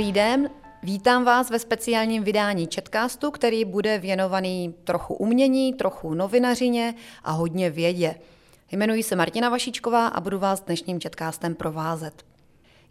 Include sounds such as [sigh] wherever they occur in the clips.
Dobrý den, vítám vás ve speciálním vydání Chatcastu, který bude věnovaný trochu umění, trochu novinařině a hodně vědě. Jmenuji se Martina Vašičková a budu vás dnešním Chatcastem provázet.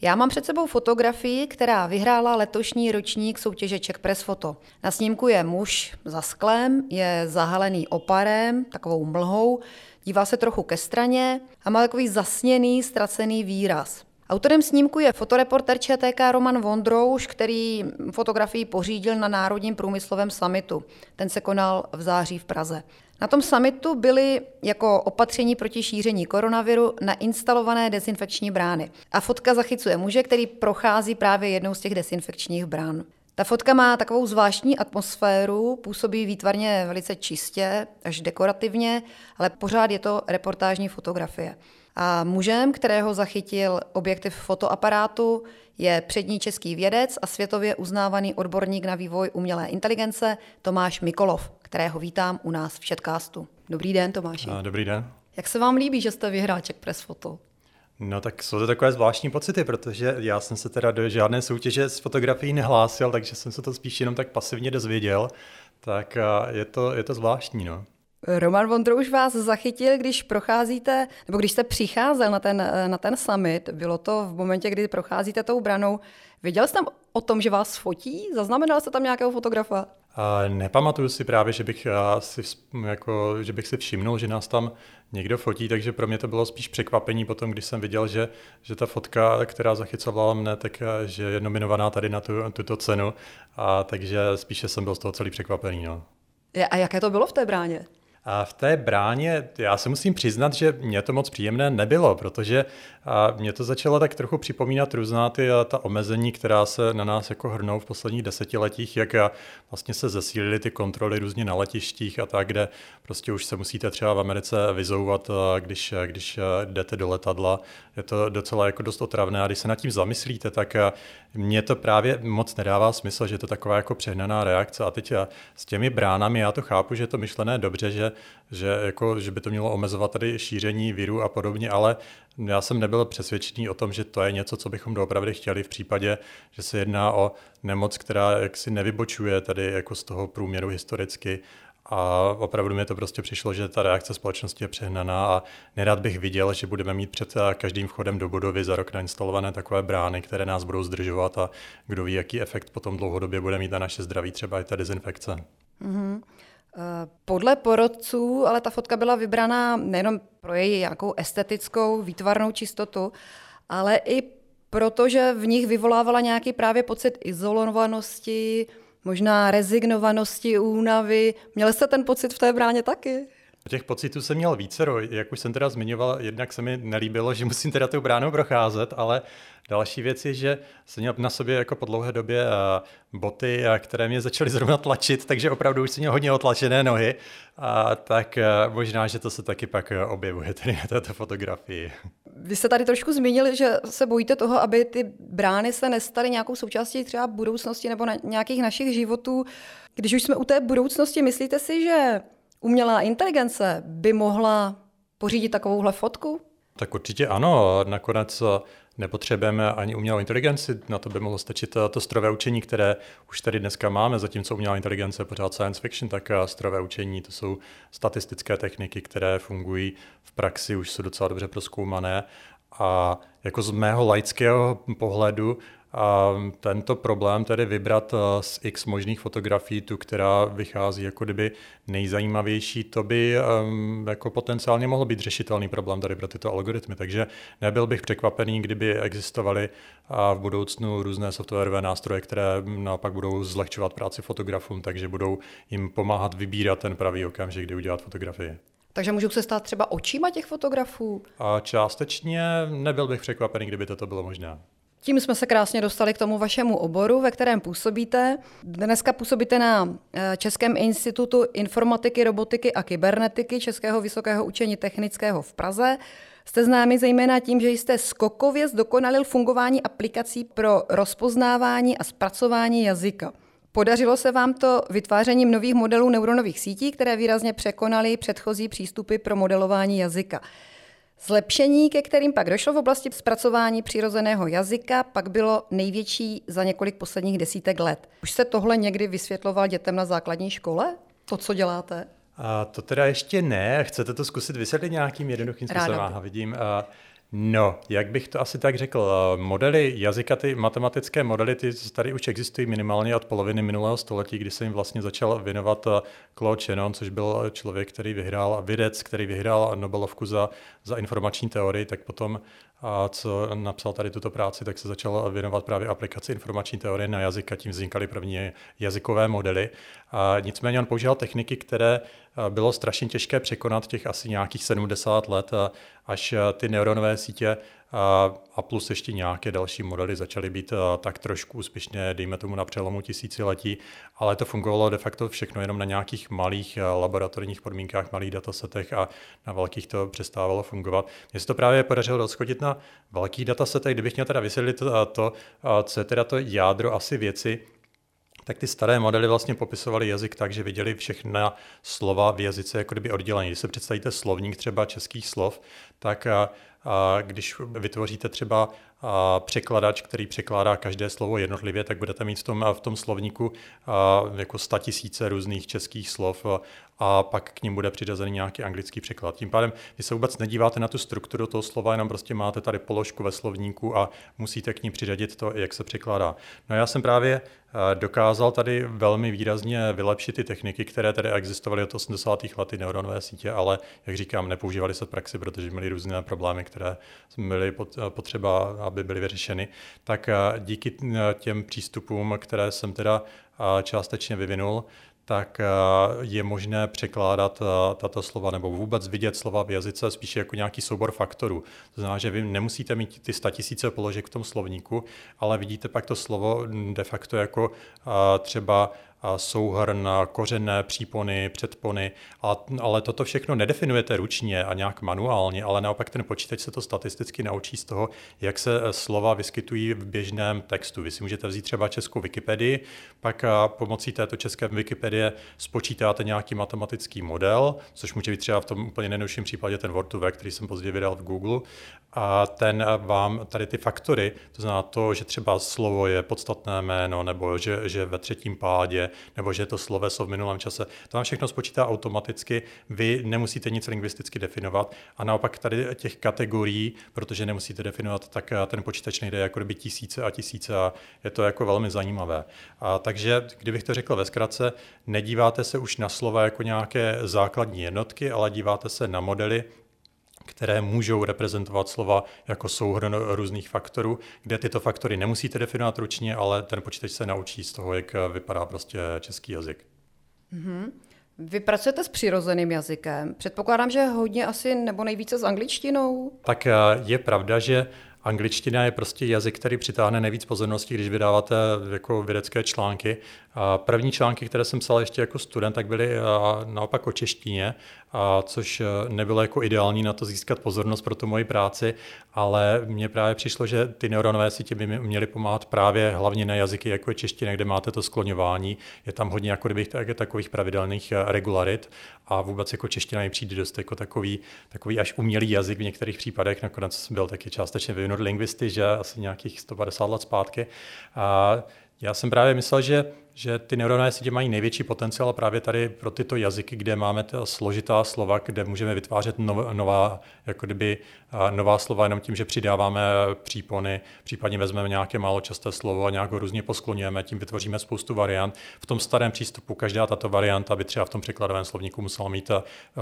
Já mám před sebou fotografii, která vyhrála letošní ročník soutěže Czech Press Photo. Na snímku je muž za sklem, je zahalený oparem, takovou mlhou, dívá se trochu ke straně a má takový zasněný, ztracený výraz. Autorem snímku je fotoreporter ČTK Roman Vondrouš, který fotografii pořídil na Národním průmyslovém summitu. Ten se konal v září v Praze. Na tom summitu byly jako opatření proti šíření koronaviru nainstalované dezinfekční brány. A fotka zachycuje muže, který prochází právě jednou z těch dezinfekčních brán. Ta fotka má takovou zvláštní atmosféru, působí výtvarně velice čistě, až dekorativně, ale pořád je to reportážní fotografie. A mužem, kterého zachytil objektiv fotoaparátu, je přední český vědec a světově uznávaný odborník na vývoj umělé inteligence Tomáš Mikolov, kterého vítám u nás v Chatcastu. Dobrý den, Tomáši. Dobrý den. Jak se vám líbí, že jste vyhrál Czech Press Foto? No tak jsou to takové zvláštní pocity, protože já jsem se teda do žádné soutěže s fotografií nehlásil, takže jsem se to spíš jenom tak pasivně dozvěděl. Tak je to, je to zvláštní, no. Roman Vondrouš vás zachytil, když procházíte, nebo když jste přicházel na ten, na ten summit, bylo to v momentě, kdy procházíte tou branou. Věděl jste o tom, že vás fotí? Zaznamenal jste tam nějakého fotografa? A nepamatuju si právě, že bych, si, jako, že bych si všimnul, že nás tam někdo fotí, takže pro mě to bylo spíš překvapení potom, když jsem viděl, že, že ta fotka, která zachycovala mne, tak že je nominovaná tady na tu, tuto cenu, a takže spíše jsem byl z toho celý překvapený. No. A jaké to bylo v té bráně? A v té bráně, já se musím přiznat, že mě to moc příjemné nebylo, protože mě to začalo tak trochu připomínat různá ty, ta omezení, která se na nás jako hrnou v posledních desetiletích, jak vlastně se zesílily ty kontroly různě na letištích a tak, kde prostě už se musíte třeba v Americe vyzouvat, když, když jdete do letadla. Je to docela jako dost otravné a když se nad tím zamyslíte, tak mně to právě moc nedává smysl, že je to taková jako přehnaná reakce. A teď s těmi bránami já to chápu, že je to myšlené dobře, že, že, jako, že by to mělo omezovat tady šíření viru a podobně, ale já jsem nebyl přesvědčený o tom, že to je něco, co bychom doopravdy chtěli v případě, že se jedná o nemoc, která jaksi nevybočuje tady jako z toho průměru historicky a opravdu mi to prostě přišlo, že ta reakce společnosti je přehnaná a nerad bych viděl, že budeme mít před každým vchodem do budovy za rok nainstalované takové brány, které nás budou zdržovat a kdo ví, jaký efekt potom dlouhodobě bude mít na naše zdraví, třeba i ta dezinfekce. Mm-hmm. Podle porodců, ale ta fotka byla vybraná nejenom pro její nějakou estetickou, výtvarnou čistotu, ale i proto, že v nich vyvolávala nějaký právě pocit izolovanosti, možná rezignovanosti, únavy. Měl jste ten pocit v té bráně taky? Těch pocitů jsem měl vícero, jak už jsem teda zmiňoval, jednak se mi nelíbilo, že musím teda tou bránou procházet, ale další věc je, že jsem měl na sobě jako po dlouhé době eh, boty, eh, které mě začaly zrovna tlačit, takže opravdu už jsem měl hodně otlačené nohy, a tak eh, možná, že to se taky pak objevuje tady na této fotografii. Vy jste tady trošku zmínili, že se bojíte toho, aby ty brány se nestaly nějakou součástí třeba budoucnosti nebo na nějakých našich životů. Když už jsme u té budoucnosti, myslíte si, že umělá inteligence by mohla pořídit takovouhle fotku? Tak určitě ano. Nakonec nepotřebujeme ani umělou inteligenci, na to by mohlo stačit to strové učení, které už tady dneska máme, zatímco umělá inteligence je pořád science fiction, tak strové učení to jsou statistické techniky, které fungují v praxi, už jsou docela dobře proskoumané a jako z mého laického pohledu a tento problém tedy vybrat eh, z x možných fotografií tu, která vychází jako kdyby nejzajímavější, to by um, jako potenciálně mohl být řešitelný problém tady pro tyto algoritmy. Takže nebyl bych překvapený, kdyby existovaly a v budoucnu různé softwarové nástroje, které naopak budou zlehčovat práci fotografům, takže budou jim pomáhat vybírat ten pravý okamžik, kdy udělat fotografii. Takže můžou se stát třeba očima těch fotografů? A částečně nebyl bych překvapený, kdyby toto bylo možné. Tím jsme se krásně dostali k tomu vašemu oboru, ve kterém působíte. Dneska působíte na eh, Českém institutu informatiky, robotiky a kybernetiky Českého vysokého učení technického v Praze. Jste známi zejména tím, že jste skokově zdokonalil fungování aplikací pro rozpoznávání a zpracování jazyka. Podařilo se vám to vytvářením nových modelů neuronových sítí, které výrazně překonaly předchozí přístupy pro modelování jazyka. Zlepšení, ke kterým pak došlo v oblasti zpracování přirozeného jazyka, pak bylo největší za několik posledních desítek let. Už se tohle někdy vysvětloval dětem na základní škole? To, co děláte? A to teda ještě ne. Chcete to zkusit vysvětlit nějakým jednoduchým způsobem? Aha, vidím. A No, jak bych to asi tak řekl, modely jazyka, ty matematické modely, ty tady už existují minimálně od poloviny minulého století, kdy se jim vlastně začal věnovat eh, Claude Shannon, což byl člověk, který vyhrál, vědec, který vyhrál Nobelovku za, za informační teorii, tak potom a co napsal tady tuto práci, tak se začal věnovat právě aplikaci informační teorie na jazyk a tím vznikaly první jazykové modely. A nicméně on používal techniky, které bylo strašně těžké překonat těch asi nějakých 70 let, až ty neuronové sítě a plus ještě nějaké další modely začaly být tak trošku úspěšně, dejme tomu na přelomu tisíciletí, ale to fungovalo de facto všechno jenom na nějakých malých laboratorních podmínkách, malých datasetech a na velkých to přestávalo fungovat. Mně se to právě podařilo rozchodit na velkých datasetech, kdybych měl teda vysvětlit to, co je teda to jádro asi věci, tak ty staré modely vlastně popisovaly jazyk tak, že viděli všechna slova v jazyce jako kdyby oddělení. Když se představíte slovník třeba českých slov, tak a když vytvoříte třeba překladač, který překládá každé slovo jednotlivě, tak budete mít v tom, v tom slovníku jako sta tisíce různých českých slov a pak k ním bude přiřazený nějaký anglický překlad. Tím pádem vy se vůbec nedíváte na tu strukturu toho slova, jenom prostě máte tady položku ve slovníku a musíte k ní přiřadit to, jak se překládá. No já jsem právě dokázal tady velmi výrazně vylepšit ty techniky, které tady existovaly od 80. let, ty neuronové sítě, ale jak říkám, nepoužívali se v praxi, protože měli různé problémy, které byly potřeba, aby byly vyřešeny. Tak díky těm přístupům, které jsem teda částečně vyvinul, tak je možné překládat tato slova nebo vůbec vidět slova v jazyce spíše jako nějaký soubor faktorů. To znamená, že vy nemusíte mít ty tisíce položek v tom slovníku, ale vidíte pak to slovo de facto jako třeba souhrn, kořené přípony, předpony, ale toto všechno nedefinujete ručně a nějak manuálně, ale naopak ten počítač se to statisticky naučí z toho, jak se e, slova vyskytují v běžném textu. Vy si můžete vzít třeba českou Wikipedii, pak pomocí této české Wikipedie spočítáte nějaký matematický model, což může být třeba v tom úplně nejnovším případě ten Word2Vec, který jsem později vydal v Google, a ten vám tady ty faktory, to znamená to, že třeba slovo je podstatné jméno, nebo že, že ve třetím pádě, nebo že je to sloveso v minulém čase, to vám všechno spočítá automaticky, vy nemusíte nic lingvisticky definovat. A naopak tady těch kategorií, protože nemusíte definovat, tak ten počítač nejde jako kdyby tisíce a tisíce a je to jako velmi zajímavé. A takže, kdybych to řekl ve zkratce, nedíváte se už na slova jako nějaké základní jednotky, ale díváte se na modely, které můžou reprezentovat slova jako souhrn různých faktorů, kde tyto faktory nemusíte definovat ručně, ale ten počítač se naučí z toho, jak vypadá prostě český jazyk. Mm-hmm. Vy pracujete s přirozeným jazykem. Předpokládám, že hodně asi nebo nejvíce s angličtinou. Tak eh, je pravda, že Angličtina je prostě jazyk, který přitáhne nejvíc pozornosti, když vydáváte jako vědecké články. První články, které jsem psal ještě jako student, tak byly naopak o češtině, a což e, nebylo jako ideální na to získat pozornost pro tu moji práci, ale mně právě přišlo, že ty neuronové sítě by měly pomáhat právě hlavně na jazyky jako je čeština, kde máte to skloňování. Je tam hodně jako kdybych takových pravidelných e, regularit a vůbec jako čeština mi přijde dost jako takový, takový až umělý jazyk v některých případech. Nakonec byl taky částečně vyvinut lingvisty, že asi nějakých 150 let zpátky. A já jsem právě myslel, že že ty neuronové sítě mají největší potenciál právě tady pro tyto jazyky, kde máme ta složitá slova, kde můžeme vytvářet nov, nová, jako kdyby, nová slova jenom tím, že přidáváme přípony, případně vezmeme nějaké málo časté slovo a nějak ho různě poskloňujeme, tím vytvoříme spoustu variant. V tom starém přístupu každá tato varianta by třeba v tom překladovém slovníku musela mít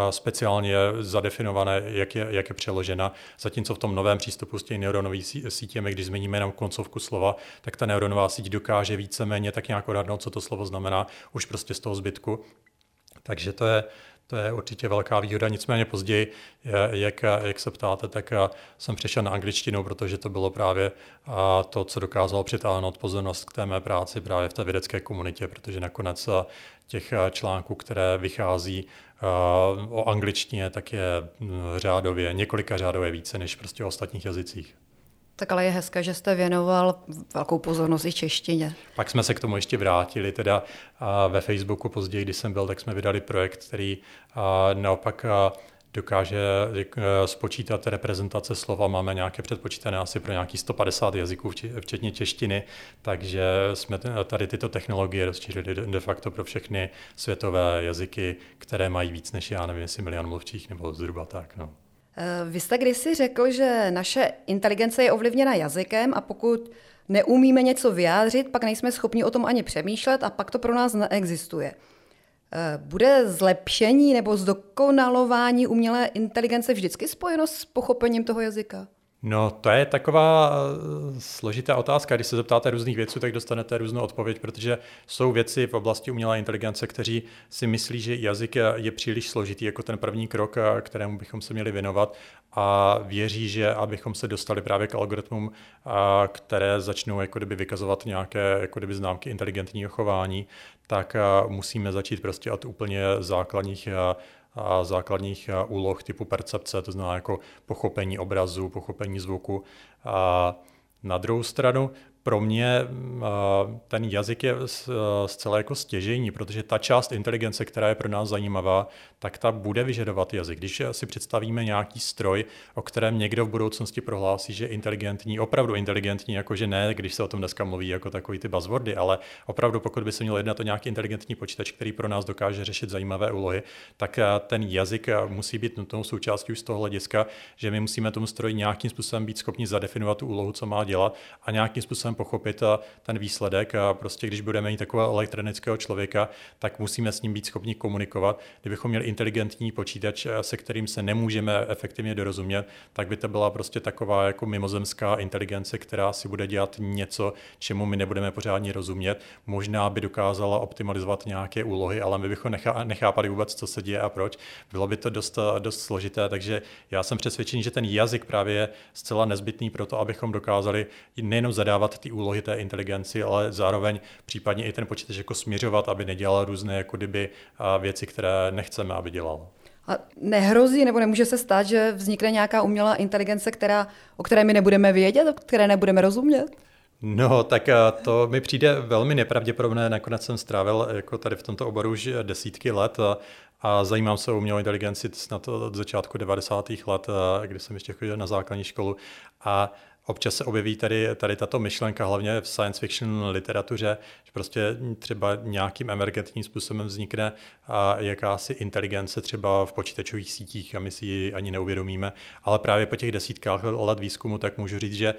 speciálně zadefinované, jak je, jak je přeložena, zatímco v tom novém přístupu s těmi neuronovými sítěmi, když změníme jenom koncovku slova, tak ta neuronová síť dokáže víceméně tak nějak odhadnout, co to slovo znamená, už prostě z toho zbytku. Takže to je, to je určitě velká výhoda. Nicméně později, jak, jak se ptáte, tak jsem přešel na angličtinu, protože to bylo právě to, co dokázalo přitáhnout pozornost k té mé práci právě v té vědecké komunitě, protože nakonec těch článků, které vychází o angličtině, tak je řádově, několika řádově více než prostě o ostatních jazycích. Tak ale je hezké, že jste věnoval velkou pozornost i češtině. Pak jsme se k tomu ještě vrátili, teda ve Facebooku později, když jsem byl, tak jsme vydali projekt, který naopak dokáže eh, spočítat reprezentace slova. Máme nějaké předpočítané asi pro nějaký 150 jazyků, včetně češtiny, takže jsme tady tyto technologie rozšířili de facto pro všechny světové jazyky, které mají víc než, já nevím, jestli milion mluvčích nebo zhruba tak. No. Eh, vy jste kdysi řekl, že naše inteligence je ovlivněna jazykem a pokud neumíme něco vyjádřit, pak nejsme schopni o tom ani přemýšlet a pak to pro nás neexistuje. Eh, bude zlepšení nebo zdokonalování umělé inteligence vždycky spojeno s pochopením toho jazyka? No, to je taková eh, složitá otázka. Když se zeptáte různých věců, tak dostanete různou odpověď, protože jsou věci v oblasti umělé inteligence, kteří si myslí, že jazyk je příliš složitý jako ten první krok, eh, kterému bychom se měli věnovat a věří, že abychom se dostali právě k algoritmům, které začnou jako kdyby vykazovat nějaké jako kdyby známky inteligentního chování, tak musíme začít prostě od úplně základních základních úloh typu percepce, to znamená jako pochopení obrazu, pochopení zvuku. A na druhou stranu pro mě ten jazyk je zcela jako stěžení, protože ta část inteligence, která je pro nás zajímavá, tak ta bude vyžadovat jazyk. Když si představíme nějaký stroj, o kterém někdo v budoucnosti prohlásí, že je inteligentní, opravdu inteligentní, jakože ne, když se o tom dneska mluví jako takový ty buzzwordy, ale opravdu pokud by se měl jednat o nějaký inteligentní počítač, který pro nás dokáže řešit zajímavé úlohy, tak ten jazyk musí být nutnou součástí už z toho hlediska, že my musíme tomu stroji nějakým způsobem být schopni zadefinovat tu úlohu, co má dělat a nějakým způsobem pochopit ten výsledek. A prostě když budeme mít takového elektronického člověka, tak musíme s ním být schopni komunikovat. Kdybychom měli inteligentní počítač, se kterým se nemůžeme efektivně dorozumět, tak by to byla prostě taková jako mimozemská inteligence, která si bude dělat něco, čemu my nebudeme pořádně rozumět. Možná by dokázala optimalizovat nějaké úlohy, ale my bychom nechápali vůbec, co se děje a proč. Bylo by to dost, dost složité, takže já jsem přesvědčený, že ten jazyk právě je zcela nezbytný pro to, abychom dokázali nejenom zadávat ty úlohy té inteligenci, ale zároveň případně i ten počítač jako směřovat, aby nedělal různé jako kdyby věci, které nechceme, aby dělal. A nehrozí nebo nemůže se stát, že vznikne nějaká umělá inteligence, která, o které my nebudeme vědět, o které nebudeme rozumět? No, tak to mi přijde velmi nepravděpodobné. Nakonec jsem strávil jako tady v tomto oboru už desítky let a, a zajímám se o umělou inteligenci snad od začátku 90. let, kdy jsem ještě chodil na základní školu. A občas se objeví tady, tady tato myšlenka, hlavně v science fiction literatuře, že prostě třeba nějakým emergentním způsobem vznikne jakási inteligence třeba v počítačových sítích a my si ji ani neuvědomíme. Ale právě po těch desítkách let výzkumu tak můžu říct, že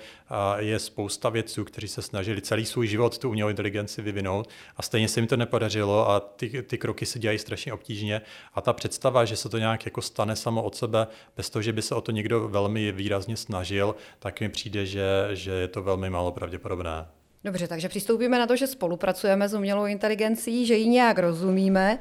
je spousta vědců, kteří se snažili celý svůj život tu umělou inteligenci vyvinout a stejně se jim to nepodařilo a ty, ty kroky se dělají strašně obtížně a ta představa, že se to nějak jako stane samo od sebe, bez toho, že by se o to někdo velmi výrazně snažil, tak mi přijde, že, že je to velmi málo pravděpodobné. Dobře, takže přistoupíme na to, že spolupracujeme s umělou inteligencí, že ji nějak rozumíme.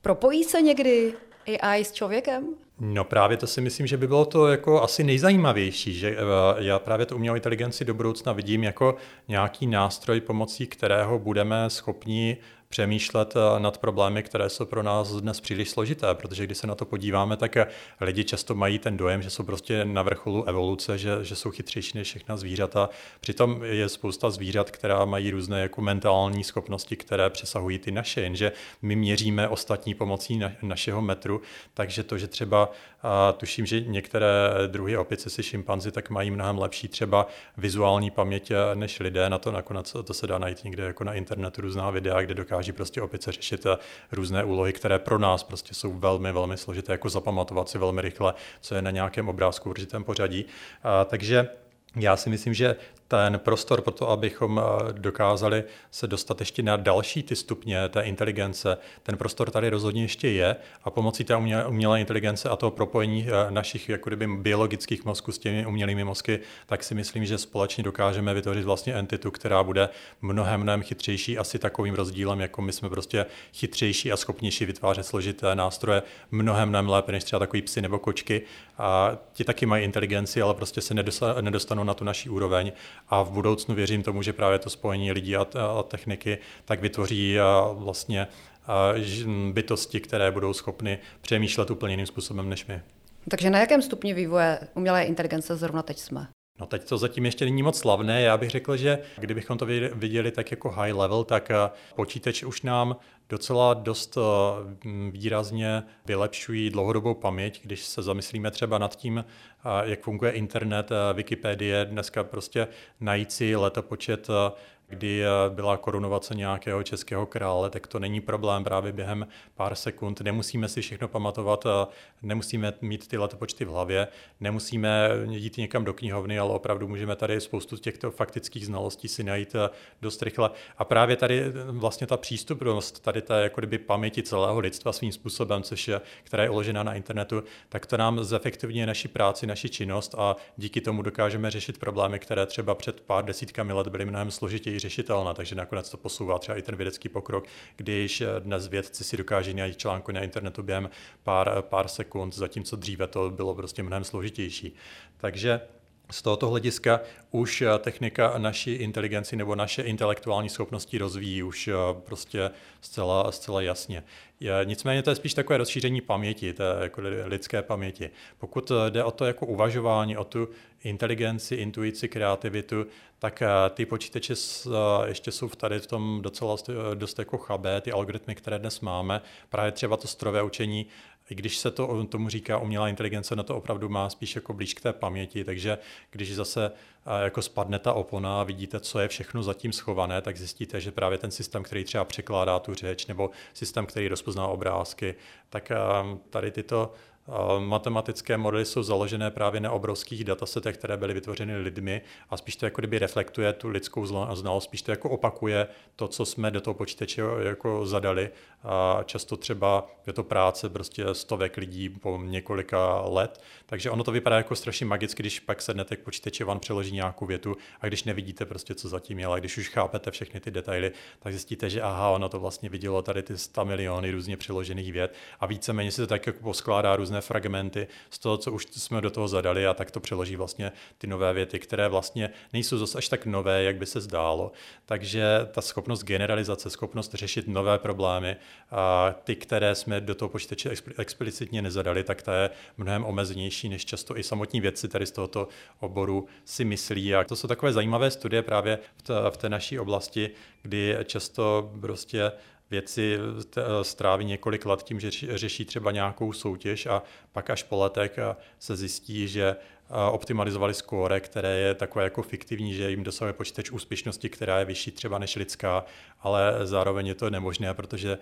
Propojí se někdy AI s člověkem? No právě to si myslím, že by bylo to jako asi nejzajímavější, že eh, já právě tu umělou inteligenci do budoucna vidím jako nějaký nástroj, pomocí kterého budeme schopni přemýšlet eh, nad problémy, které jsou pro nás dnes příliš složité, protože když se na to podíváme, tak eh, lidi často mají ten dojem, že jsou prostě na vrcholu evoluce, že, že jsou chytřejší než všechna zvířata. Přitom je spousta zvířat, která mají různé jako mentální schopnosti, které přesahují ty naše, jenže my měříme ostatní pomocí na, našeho metru, takže to, že třeba a tuším, že některé druhy opice si šimpanzi tak mají mnohem lepší třeba vizuální paměť eh, než lidé, na to nakonec to se dá najít někde jako na internetu různá videa, kde dokáží prostě opice řešit eh, různé úlohy, které pro nás prostě jsou velmi, velmi složité, jako zapamatovat si velmi rychle, co je na nějakém obrázku v určitém pořadí. A, takže já si myslím, že ten prostor pro to, abychom eh, dokázali se dostat ještě na další ty stupně té inteligence, ten prostor tady rozhodně ještě je a pomocí té umělé inteligence a toho propojení eh, našich jako kdyby biologických mozků s těmi umělými mozky, tak si myslím, že společně dokážeme vytvořit vlastně entitu, která bude mnohem, mnohem chytřejší, asi takovým rozdílem, jako my jsme prostě chytřejší a schopnější vytvářet složité nástroje mnohem, mnohem lépe než třeba takový psy nebo kočky. A ti taky mají inteligenci, ale prostě se nedostanou na tu naší úroveň a v budoucnu věřím tomu, že právě to spojení lidí a, a techniky tak vytvoří a vlastně a bytosti, které budou schopny přemýšlet úplně jiným způsobem než my. Takže na jakém stupni vývoje umělé inteligence zrovna teď jsme? No teď to zatím ještě není moc slavné. Já bych řekl, že kdybychom to viděli tak jako high level, tak eh, počítač už nám docela dost eh, výrazně vylepšují dlouhodobou paměť, když se zamyslíme třeba nad tím, eh, jak funguje internet, Wikipedie, dneska prostě najít si letopočet kdy byla korunovace nějakého českého krále, tak to není problém právě během pár sekund. Nemusíme si všechno pamatovat, nemusíme mít ty letopočty v hlavě, nemusíme jít někam do knihovny, ale opravdu můžeme tady spoustu těchto faktických znalostí si najít dost rychle. A právě tady vlastně ta přístupnost, tady ta jako kdyby paměti celého lidstva svým způsobem, což je, která je uložena na internetu, tak to nám zefektivňuje naši práci, naši činnost a díky tomu dokážeme řešit problémy, které třeba před pár desítkami let byly mnohem složitější řešitelná, takže nakonec to posouvá třeba i ten vědecký pokrok, když dnes vědci si dokáží najít článku na internetu během pár, pár sekund, zatímco dříve to bylo prostě mnohem složitější. Takže z tohoto hlediska už technika naší inteligenci nebo naše intelektuální schopnosti rozvíjí už prostě zcela, zcela jasně. Nicméně to je spíš takové rozšíření paměti, té jako lidské paměti. Pokud jde o to jako uvažování, o tu inteligenci, intuici, kreativitu, tak ty počítače ještě jsou tady v tom docela dost jako chabé, ty algoritmy, které dnes máme, právě třeba to strové učení i když se to tomu říká umělá inteligence, na to opravdu má spíš jako blíž k té paměti, takže když zase jako spadne ta opona a vidíte, co je všechno zatím schované, tak zjistíte, že právě ten systém, který třeba překládá tu řeč, nebo systém, který rozpozná obrázky, tak tady tyto matematické modely jsou založené právě na obrovských datasetech, které byly vytvořeny lidmi a spíš to jako kdyby reflektuje tu lidskou znalost, spíš to jako opakuje to, co jsme do toho počítače jako zadali. A často třeba je to práce prostě stovek lidí po několika let, takže ono to vypadá jako strašně magicky, když pak sednete k počítači, vám přeloží nějakou větu a když nevidíte prostě, co zatím je, ale když už chápete všechny ty detaily, tak zjistíte, že aha, ono to vlastně vidělo tady ty 100 miliony různě přeložených vět a víceméně se to tak jako poskládá různé fragmenty z toho, co už jsme do toho zadali a tak to přeloží vlastně ty nové věty, které vlastně nejsou zase až tak nové, jak by se zdálo. Takže ta schopnost generalizace, schopnost řešit nové problémy, a ty, které jsme do toho počítače explicitně nezadali, tak ta je mnohem omezenější, než často i samotní vědci tady z tohoto oboru si myslí. A to jsou takové zajímavé studie právě v té, v té naší oblasti, kdy často prostě věci stráví několik let tím, že řeší třeba nějakou soutěž a pak až po letech se zjistí, že optimalizovali skóre, které je takové jako fiktivní, že jim dosahuje počítač úspěšnosti, která je vyšší třeba než lidská, ale zároveň je to nemožné, protože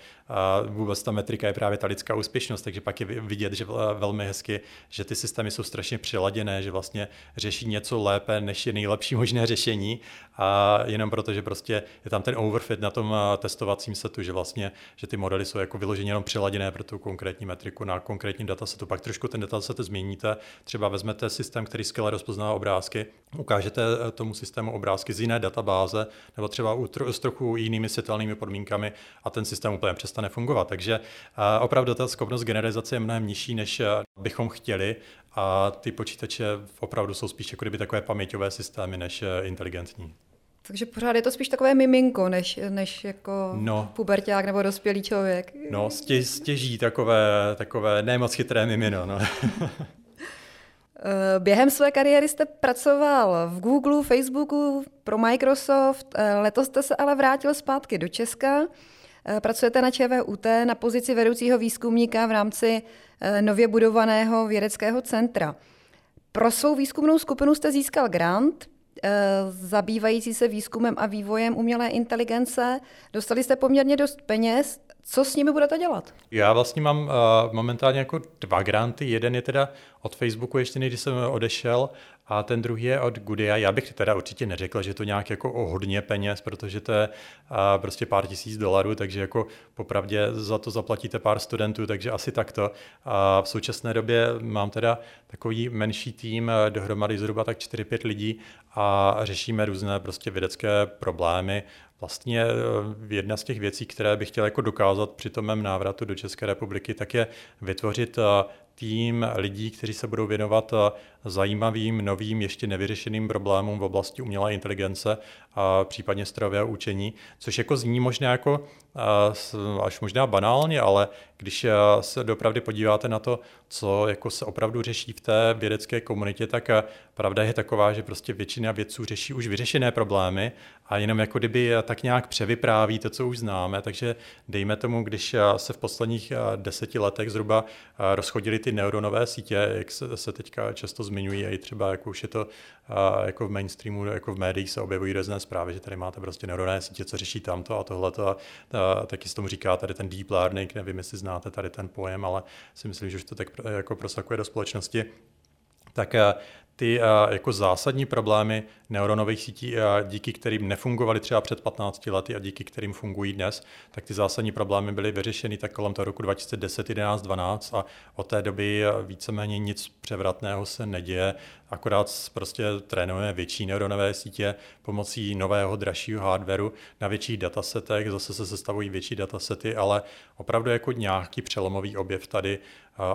vůbec ta metrika je právě ta lidská úspěšnost, takže pak je vidět, že velmi hezky, že ty systémy jsou strašně přiladěné, že vlastně řeší něco lépe, než je nejlepší možné řešení a jenom proto, že prostě je tam ten overfit na tom testovacím setu, že vlastně, že ty modely jsou jako vyloženě jenom přiladěné pro tu konkrétní metriku na konkrétním datasetu. Pak trošku ten dataset změníte, třeba vezmete systém, který skvěle rozpozná obrázky, ukážete tomu systému obrázky z jiné databáze nebo třeba s trochu jinými světelnými podmínkami a ten systém úplně přestane fungovat. Takže opravdu ta schopnost generalizace je mnohem nižší, než bychom chtěli a ty počítače opravdu jsou spíš jako kdyby takové paměťové systémy než inteligentní. Takže pořád je to spíš takové miminko, než, než jako no, puberták nebo dospělý člověk. No, stě, stěží takové, takové nemoc chytré mimino. No. [laughs] Eh, během své kariéry jste pracoval v Google, Facebooku, pro Microsoft, eh, letos jste se ale vrátil zpátky do Česka. Eh, pracujete na ČVUT na pozici vedoucího výzkumníka v rámci nově budovaného vědeckého centra. Pro svou výzkumnou skupinu jste získal grant, zabývající se výzkumem a vývojem umělé inteligence. Dostali jste poměrně dost peněz. Co s nimi budete dělat? Já vlastně mám uh, momentálně jako dva granty. Jeden je teda od Facebooku ještě než jsem odešel a ten druhý je od Goodia. Já bych teda určitě neřekl, že to nějak jako o hodně peněz, protože to je uh, prostě pár tisíc dolarů, takže jako popravdě za to zaplatíte pár studentů, takže asi takto. A v současné době mám teda takový menší tým, dohromady zhruba tak 4-5 lidí a řešíme různé prostě vědecké problémy Vlastně eh, jedna z těch věcí, které bych chtěl jako dokázat při tom mém návratu do České republiky, tak je vytvořit eh, tým lidí, kteří se budou věnovat zajímavým, novým, ještě nevyřešeným problémům v oblasti umělé inteligence a případně strojového učení, což jako zní možná jako až možná banálně, ale když se dopravdy podíváte na to, co jako se opravdu řeší v té vědecké komunitě, tak pravda je taková, že prostě většina vědců řeší už vyřešené problémy a jenom jako kdyby tak nějak převypráví to, co už známe. Takže dejme tomu, když se v posledních deseti letech zhruba rozchodily ty neuronové sítě, jak se teďka často zmiňují, a i třeba jako už je to jako v mainstreamu, jako v médiích se objevují různé zprávy, že tady máte prostě neuronové sítě, co řeší tamto a tohle, a, a taky se tomu říká tady ten deep learning, nevím, jestli znáte tady ten pojem, ale si myslím, že už to tak jako prosakuje do společnosti tak ty jako zásadní problémy neuronových sítí, díky kterým nefungovaly třeba před 15 lety a díky kterým fungují dnes, tak ty zásadní problémy byly vyřešeny tak kolem toho roku 2010, 11, 12 a od té doby víceméně nic převratného se neděje, akorát prostě trénujeme větší neuronové sítě pomocí nového, dražšího hardwareu na větších datasetech, zase se sestavují větší datasety, ale opravdu jako nějaký přelomový objev tady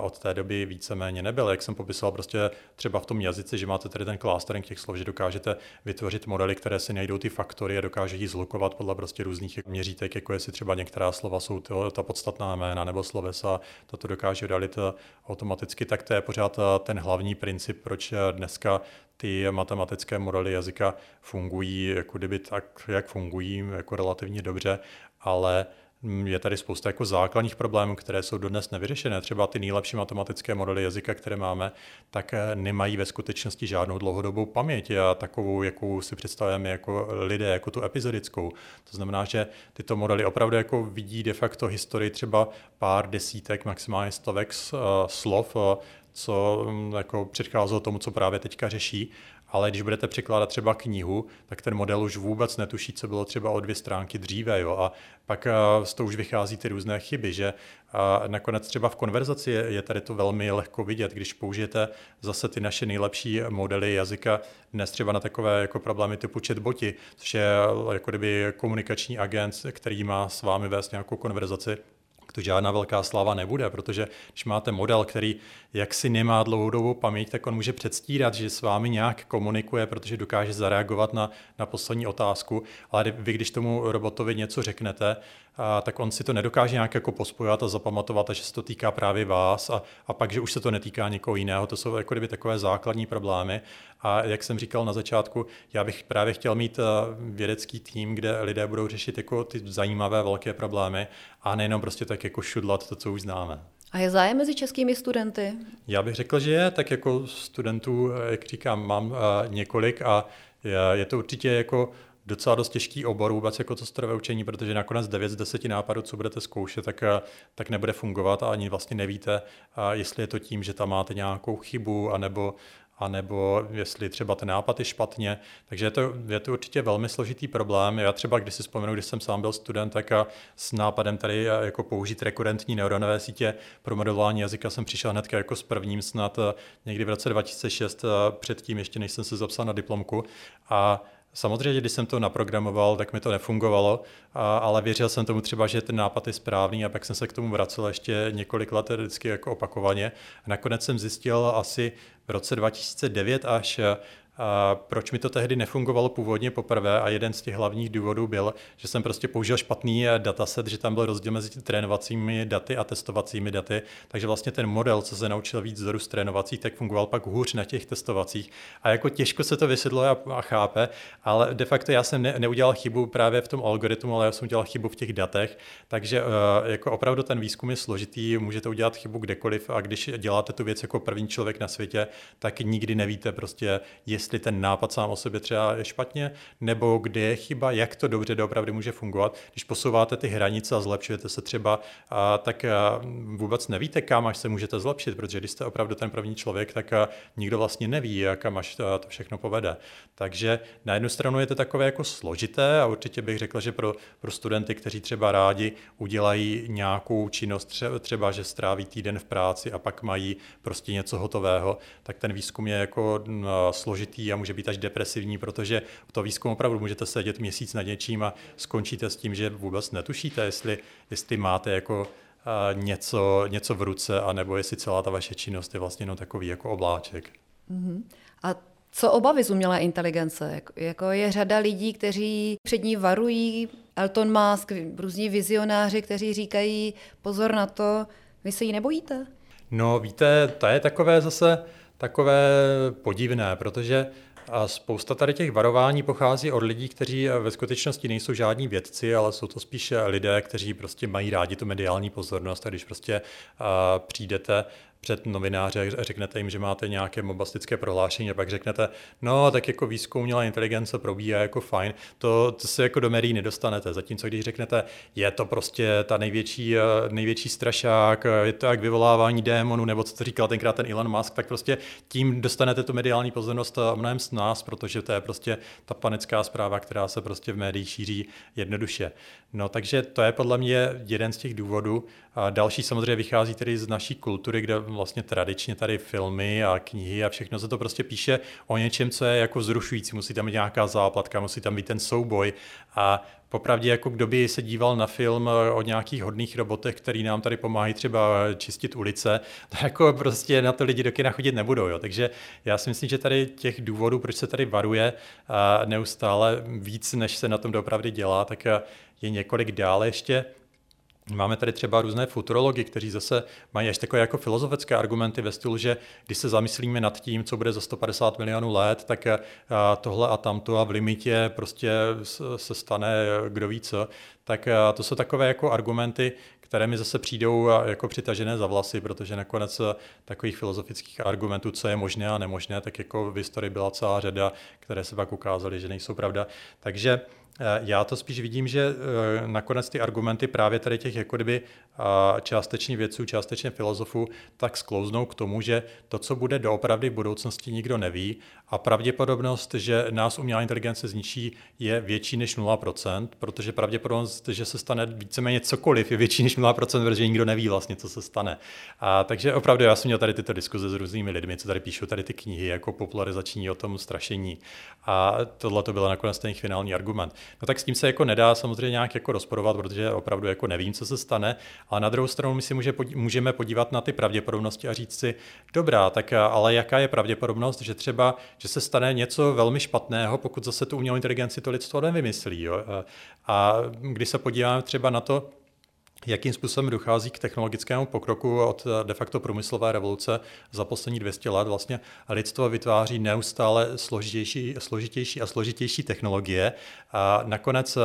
od té doby víceméně nebyl. Jak jsem popisoval prostě třeba v tom jazyce, že máte tady ten clustering těch slov, že dokážete vytvořit modely, které si najdou ty faktory a dokáže zlukovat podle prostě různých měřítek, jako jestli třeba některá slova jsou to, ta podstatná jména nebo slovesa, to dokáže udalit automaticky, tak to je pořád ten hlavní princip, proč dneska ty matematické modely jazyka fungují, jako kdyby tak, jak fungují, jako relativně dobře, ale je tady spousta jako základních problémů, které jsou dodnes nevyřešené. Třeba ty nejlepší matematické modely jazyka, které máme, tak eh, nemají ve skutečnosti žádnou dlouhodobou paměť a takovou, jakou si představujeme jako lidé, jako tu epizodickou. To znamená, že tyto modely opravdu jako vidí de facto historii třeba pár desítek, maximálně stovek uh, slov, uh, co um, jako předcházelo tomu, co právě teďka řeší ale když budete překládat třeba knihu, tak ten model už vůbec netuší, co bylo třeba o dvě stránky dříve. Jo? A pak uh, z toho už vychází ty různé chyby, že uh, nakonec třeba v konverzaci je, je tady to velmi lehko vidět, když použijete zase ty naše nejlepší modely jazyka dnes třeba na takové jako problémy typu chatboti, což je jako kdyby komunikační agent, který má s vámi vést nějakou konverzaci, to žádná velká sláva nebude, protože když máte model, který jaksi nemá dlouhodobou paměť, tak on může předstírat, že s vámi nějak komunikuje, protože dokáže zareagovat na, na poslední otázku, ale vy, když tomu robotovi něco řeknete, a, tak on si to nedokáže nějak jako pospojovat a zapamatovat, a že se to týká právě vás a, a pak, že už se to netýká někoho jiného. To jsou jako kdyby takové základní problémy. A jak jsem říkal na začátku, já bych právě chtěl mít vědecký tým, kde lidé budou řešit jako ty zajímavé velké problémy a nejenom prostě tak jako šudlat to, co už známe. A je zájem mezi českými studenty? Já bych řekl, že je, tak jako studentů, jak říkám, mám několik a je to určitě jako docela dost těžký obor vůbec jako to strojové učení, protože nakonec 9 z 10 nápadů, co budete zkoušet, tak, tak nebude fungovat a ani vlastně nevíte, jestli je to tím, že tam máte nějakou chybu, anebo anebo jestli třeba ten nápad je špatně. Takže je to, je to určitě velmi složitý problém. Já třeba, když si vzpomenu, když jsem sám byl student, tak a s nápadem tady jako použít rekurentní neuronové sítě pro modelování jazyka jsem přišel hned jako s prvním snad někdy v roce 2006, předtím ještě než jsem se zapsal na diplomku. A Samozřejmě, když jsem to naprogramoval, tak mi to nefungovalo, a, ale věřil jsem tomu třeba, že ten nápad je správný a pak jsem se k tomu vracel ještě několik let vždycky jako opakovaně. A nakonec jsem zjistil asi v roce 2009 až a proč mi to tehdy nefungovalo původně poprvé a jeden z těch hlavních důvodů byl, že jsem prostě použil špatný eh, dataset, že tam byl rozdíl mezi trénovacími daty a testovacími daty, takže vlastně ten model, co se naučil víc vzoru z trénovacích, tak fungoval pak hůř na těch testovacích. A jako těžko se to vysvětluje a, a chápe, ale de facto já jsem ne, neudělal chybu právě v tom algoritmu, ale já jsem udělal chybu v těch datech, takže uh, jako opravdu ten výzkum je složitý, můžete udělat chybu kdekoliv a když děláte tu věc jako první člověk na světě, tak nikdy nevíte prostě, jestli ten nápad sám o sobě třeba je špatně, nebo kde je chyba, jak to dobře doopravdy může fungovat. Když posouváte ty hranice a zlepšujete se třeba, a, tak a, vůbec nevíte, kam až se můžete zlepšit, protože když jste opravdu ten první člověk, tak a, nikdo vlastně neví, kam až to, to všechno povede. Takže na jednu stranu je to takové jako složité a určitě bych řekl, že pro, pro studenty, kteří třeba rádi udělají nějakou činnost, třeba, že stráví týden v práci a pak mají prostě něco hotového, tak ten výzkum je jako složitý složitý a může být až depresivní, protože v to výzkum opravdu můžete sedět měsíc nad něčím a skončíte s tím, že vůbec netušíte, jestli, jestli máte jako něco, něco v ruce, anebo jestli celá ta vaše činnost je vlastně jenom takový jako obláček. Mm-hmm. A co obavy z umělé inteligence? Jako je řada lidí, kteří před ní varují, Elton Musk, různí vizionáři, kteří říkají, pozor na to, vy se jí nebojíte? No víte, to je takové zase takové podivné, protože a spousta tady těch varování pochází od lidí, kteří ve skutečnosti nejsou žádní vědci, ale jsou to spíše lidé, kteří prostě mají rádi tu mediální pozornost a když prostě přijdete před novináře a řeknete jim, že máte nějaké bombastické prohlášení a pak řeknete, no tak jako výzkum umělá inteligence probíhá jako fajn, to, to se jako do médií nedostanete. Zatímco když řeknete, je to prostě ta největší, největší strašák, je to jak vyvolávání démonů, nebo co to říkal tenkrát ten Elon Musk, tak prostě tím dostanete tu mediální pozornost eh, mnohem z nás, protože to je prostě ta panická zpráva, která se prostě v médiích šíří jednoduše. No takže to je podle mě jeden z těch důvodů. A další samozřejmě vychází tedy z naší kultury, kde vlastně tradičně tady filmy a knihy a všechno se to prostě píše o něčem, co je jako zrušující. Musí tam být nějaká záplatka, musí tam být ten souboj a Popravdě, jako kdo by se díval na film o nějakých hodných robotech, který nám tady pomáhají třeba čistit ulice, [laughs] to jako prostě na to lidi do kina chodit nebudou. Jo. Takže já si myslím, že tady těch důvodů, proč se tady varuje neustále víc, než se na tom dopravdy dělá, tak je několik dále ještě. Máme tady třeba různé futurology, kteří zase mají ještě takové jako filozofické argumenty ve stylu, že když se zamyslíme nad tím, co bude za 150 milionů let, tak eh, tohle a tamto a v limitě prostě se stane kdo ví co, tak eh, to jsou takové jako argumenty, které mi zase přijdou eh, jako přitažené za vlasy, protože nakonec takových filozofických argumentů, co je možné a nemožné, tak jako v historii byla celá řada, které se pak ukázaly, že nejsou pravda. Takže Eh, já to spíš vidím, že eh, nakonec ty argumenty právě tady těch jako kdyby částečně vědců, částečně filozofů, tak sklouznou k tomu, že to, co bude doopravdy v budoucnosti, nikdo neví a pravděpodobnost, že nás umělá inteligence zničí, je větší než 0%, protože pravděpodobnost, že se stane víceméně cokoliv, je větší než 0%, protože nikdo neví vlastně, co se stane. A takže opravdu já jsem měl tady tyto diskuze s různými lidmi, co tady píšou tady ty knihy jako popularizační o tom strašení. A tohle to byl nakonec ten finální argument. No tak s tím se jako nedá samozřejmě nějak jako rozporovat, protože opravdu jako nevím, co se stane, ale na druhou stranu my si může, můžeme podívat na ty pravděpodobnosti a říct si, dobrá, tak ale jaká je pravděpodobnost, že třeba, že se stane něco velmi špatného, pokud zase tu umělou inteligenci to lidstvo nevymyslí. Jo? A když se podíváme třeba na to, jakým způsobem dochází k technologickému pokroku od de facto průmyslové revoluce za poslední 200 let. Vlastně lidstvo vytváří neustále složitější, složitější a složitější technologie. A nakonec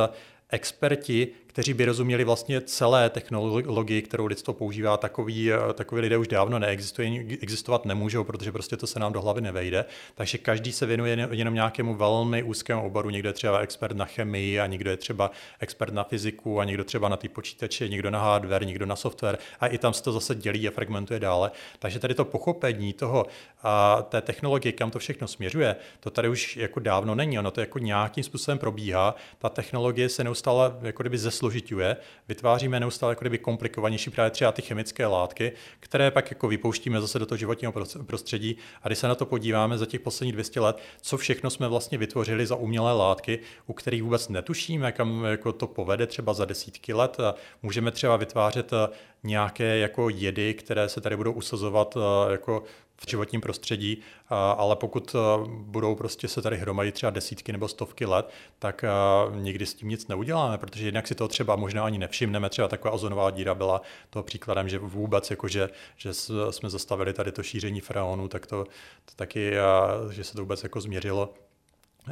experti, kteří by rozuměli vlastně celé technologii, kterou lidstvo používá, takový, takový lidé už dávno neexistují, existovat nemůžou, protože prostě to se nám do hlavy nevejde. Takže každý se věnuje jenom nějakému velmi úzkému oboru. Někdo je třeba expert na chemii a někdo je třeba expert na fyziku a někdo třeba na ty počítače, někdo na hardware, někdo na software a i tam se to zase dělí a fragmentuje dále. Takže tady to pochopení toho a té technologie, kam to všechno směřuje, to tady už jako dávno není. Ono to jako nějakým způsobem probíhá. Ta technologie se neustále jako kdyby zesložituje, vytváříme neustále jako kdyby komplikovanější právě třeba ty chemické látky, které pak jako vypouštíme zase do toho životního prostředí. A když se na to podíváme za těch posledních 200 let, co všechno jsme vlastně vytvořili za umělé látky, u kterých vůbec netušíme, kam jako to povede třeba za desítky let. A můžeme třeba vytvářet eh, nějaké jako jedy, které se tady budou usazovat eh, jako v životním prostředí, ale pokud budou prostě se tady hromadit třeba desítky nebo stovky let, tak nikdy s tím nic neuděláme, protože jednak si to třeba možná ani nevšimneme. Třeba taková ozonová díra byla toho příkladem, že vůbec jako, že, jsme zastavili tady to šíření freonů, tak to, to taky, že se to vůbec jako změřilo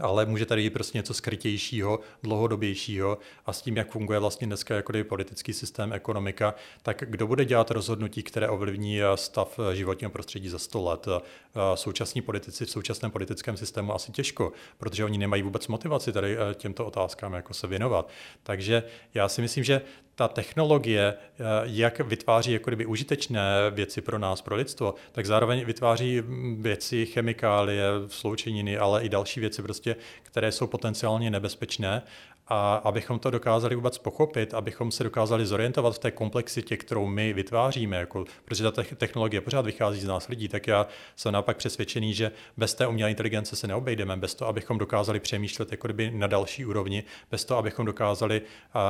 ale může tady být prostě něco skrytějšího, dlouhodobějšího a s tím, jak funguje vlastně dneska jako politický systém, ekonomika, tak kdo bude dělat rozhodnutí, které ovlivní eh, stav eh, životního prostředí za 100 let? Eh, současní politici v současném politickém systému asi těžko, protože oni nemají vůbec motivaci tady těmto otázkám jako se věnovat. Takže já si myslím, že ta technologie, jak vytváří jako kdyby užitečné věci pro nás, pro lidstvo, tak zároveň vytváří hm, věci, chemikálie, sloučeniny, ale i další věci, prostě, které jsou potenciálně nebezpečné a abychom to dokázali vůbec pochopit, abychom se dokázali zorientovat v té komplexitě, kterou my vytváříme, jako, protože ta technologie pořád vychází z nás lidí, tak já jsem naopak přesvědčený, že bez té umělé inteligence se neobejdeme, bez toho, abychom dokázali přemýšlet jako kdyby na další úrovni, bez toho, abychom dokázali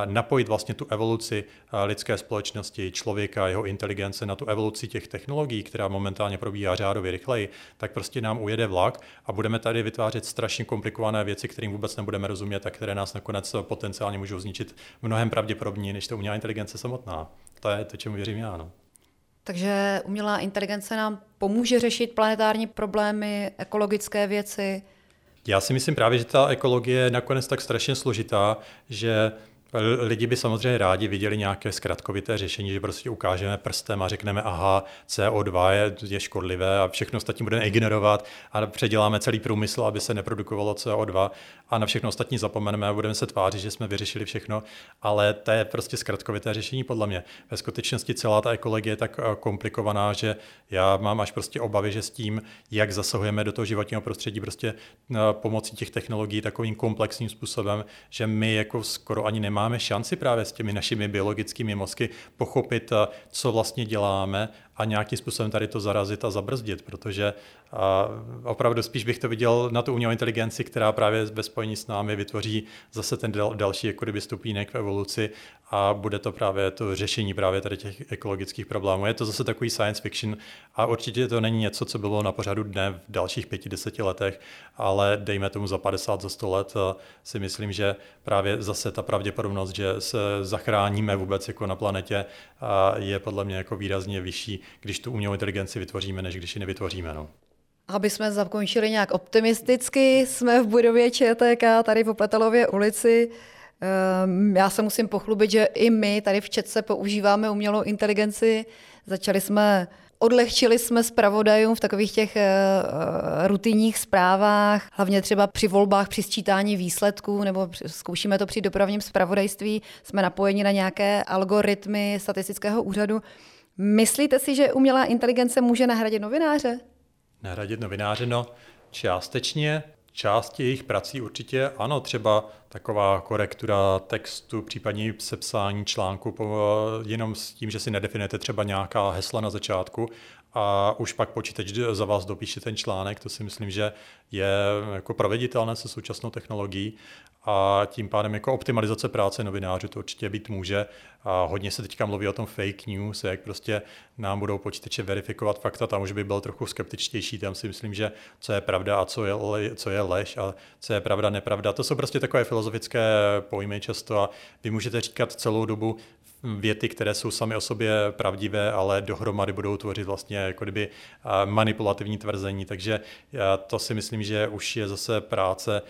napojit vlastně tu evoluci lidské společnosti, člověka, jeho inteligence na tu evoluci těch technologií, která momentálně probíhá řádově rychleji, tak prostě nám ujede vlak a budeme tady vytvářet strašně komplikované věci, kterým vůbec nebudeme rozumět a které nás nakonec potenciálně můžou zničit mnohem pravděpodobněji než to umělá inteligence samotná. To je to, čemu věřím já. No. Takže umělá inteligence nám pomůže řešit planetární problémy, ekologické věci. Já si myslím právě, že ta ekologie je nakonec tak strašně složitá, že Lidi by samozřejmě rádi viděli nějaké zkratkovité řešení, že prostě ukážeme prstem a řekneme, aha, CO2 je, je škodlivé a všechno ostatní budeme ignorovat a předěláme celý průmysl, aby se neprodukovalo CO2 a na všechno ostatní zapomeneme a budeme se tvářit, že jsme vyřešili všechno, ale to je prostě zkratkovité řešení podle mě. Ve skutečnosti celá ta ekologie je tak eh, komplikovaná, že já mám až prostě obavy, že s tím, jak zasahujeme do toho životního prostředí prostě eh, pomocí těch technologií takovým komplexním způsobem, že my jako skoro ani nemáme máme šanci právě s těmi našimi biologickými mozky pochopit, eh, co vlastně děláme a nějakým způsobem tady to zarazit a zabrzdit, protože opravdu spíš bych to viděl na tu umělou inteligenci, která právě ve spojení s námi vytvoří zase ten dal, další jako kdyby stupínek v evoluci a bude to právě to řešení právě tady těch ekologických problémů. Je to zase takový science fiction a určitě to není něco, co bylo na pořadu dne v dalších pěti, deseti letech, ale dejme tomu za 50, za 100 let si myslím, že právě zase ta pravděpodobnost, že se zachráníme vůbec jako na planetě, je podle mě jako výrazně vyšší, když tu umělou inteligenci vytvoříme, než když ji nevytvoříme. No. Aby jsme zakončili nějak optimisticky, jsme v budově ČTK tady v Opletelově ulici. Ehm, já se musím pochlubit, že i my tady v Četce používáme umělou inteligenci. Začali jsme Odlehčili jsme zpravodajům v takových těch uh, rutinních zprávách, hlavně třeba při volbách, při sčítání výsledků, nebo zkoušíme to při dopravním zpravodajství, jsme napojeni na nějaké algoritmy statistického úřadu. Myslíte si, že umělá inteligence může nahradit novináře? Nahradit novináře, no částečně. Část jejich prací určitě ano, třeba taková korektura textu, případně sepsání článku jenom s tím, že si nedefinujete třeba nějaká hesla na začátku a už pak počítač za vás dopíše ten článek, to si myslím, že je jako proveditelné se současnou technologií a tím pádem jako optimalizace práce novinářů to určitě být může. A hodně se teďka mluví o tom fake news, jak prostě nám budou počítače verifikovat fakta, tam už by byl trochu skeptičtější, tam si myslím, že co je pravda a co je, le, co je lež a co je pravda, nepravda. To jsou prostě takové filozofické pojmy často a vy můžete říkat celou dobu věty, které jsou sami o sobě pravdivé, ale dohromady budou tvořit vlastně jako kdyby manipulativní tvrzení. Takže to si myslím, že už je zase práce,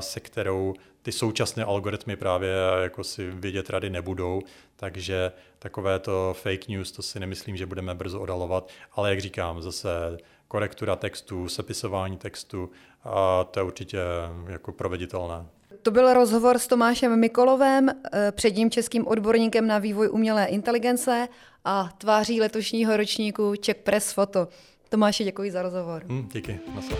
se kterou ty současné algoritmy právě jako si vědět rady nebudou, takže takové to fake news, to si nemyslím, že budeme brzo odalovat, ale jak říkám, zase korektura textu, sepisování textu, a to je určitě jako proveditelné. To byl rozhovor s Tomášem Mikolovem, eh, předním českým odborníkem na vývoj umělé inteligence a tváří letošního ročníku Czech Press Photo. Tomáši, děkuji za rozhovor. Hmm, díky. Naso.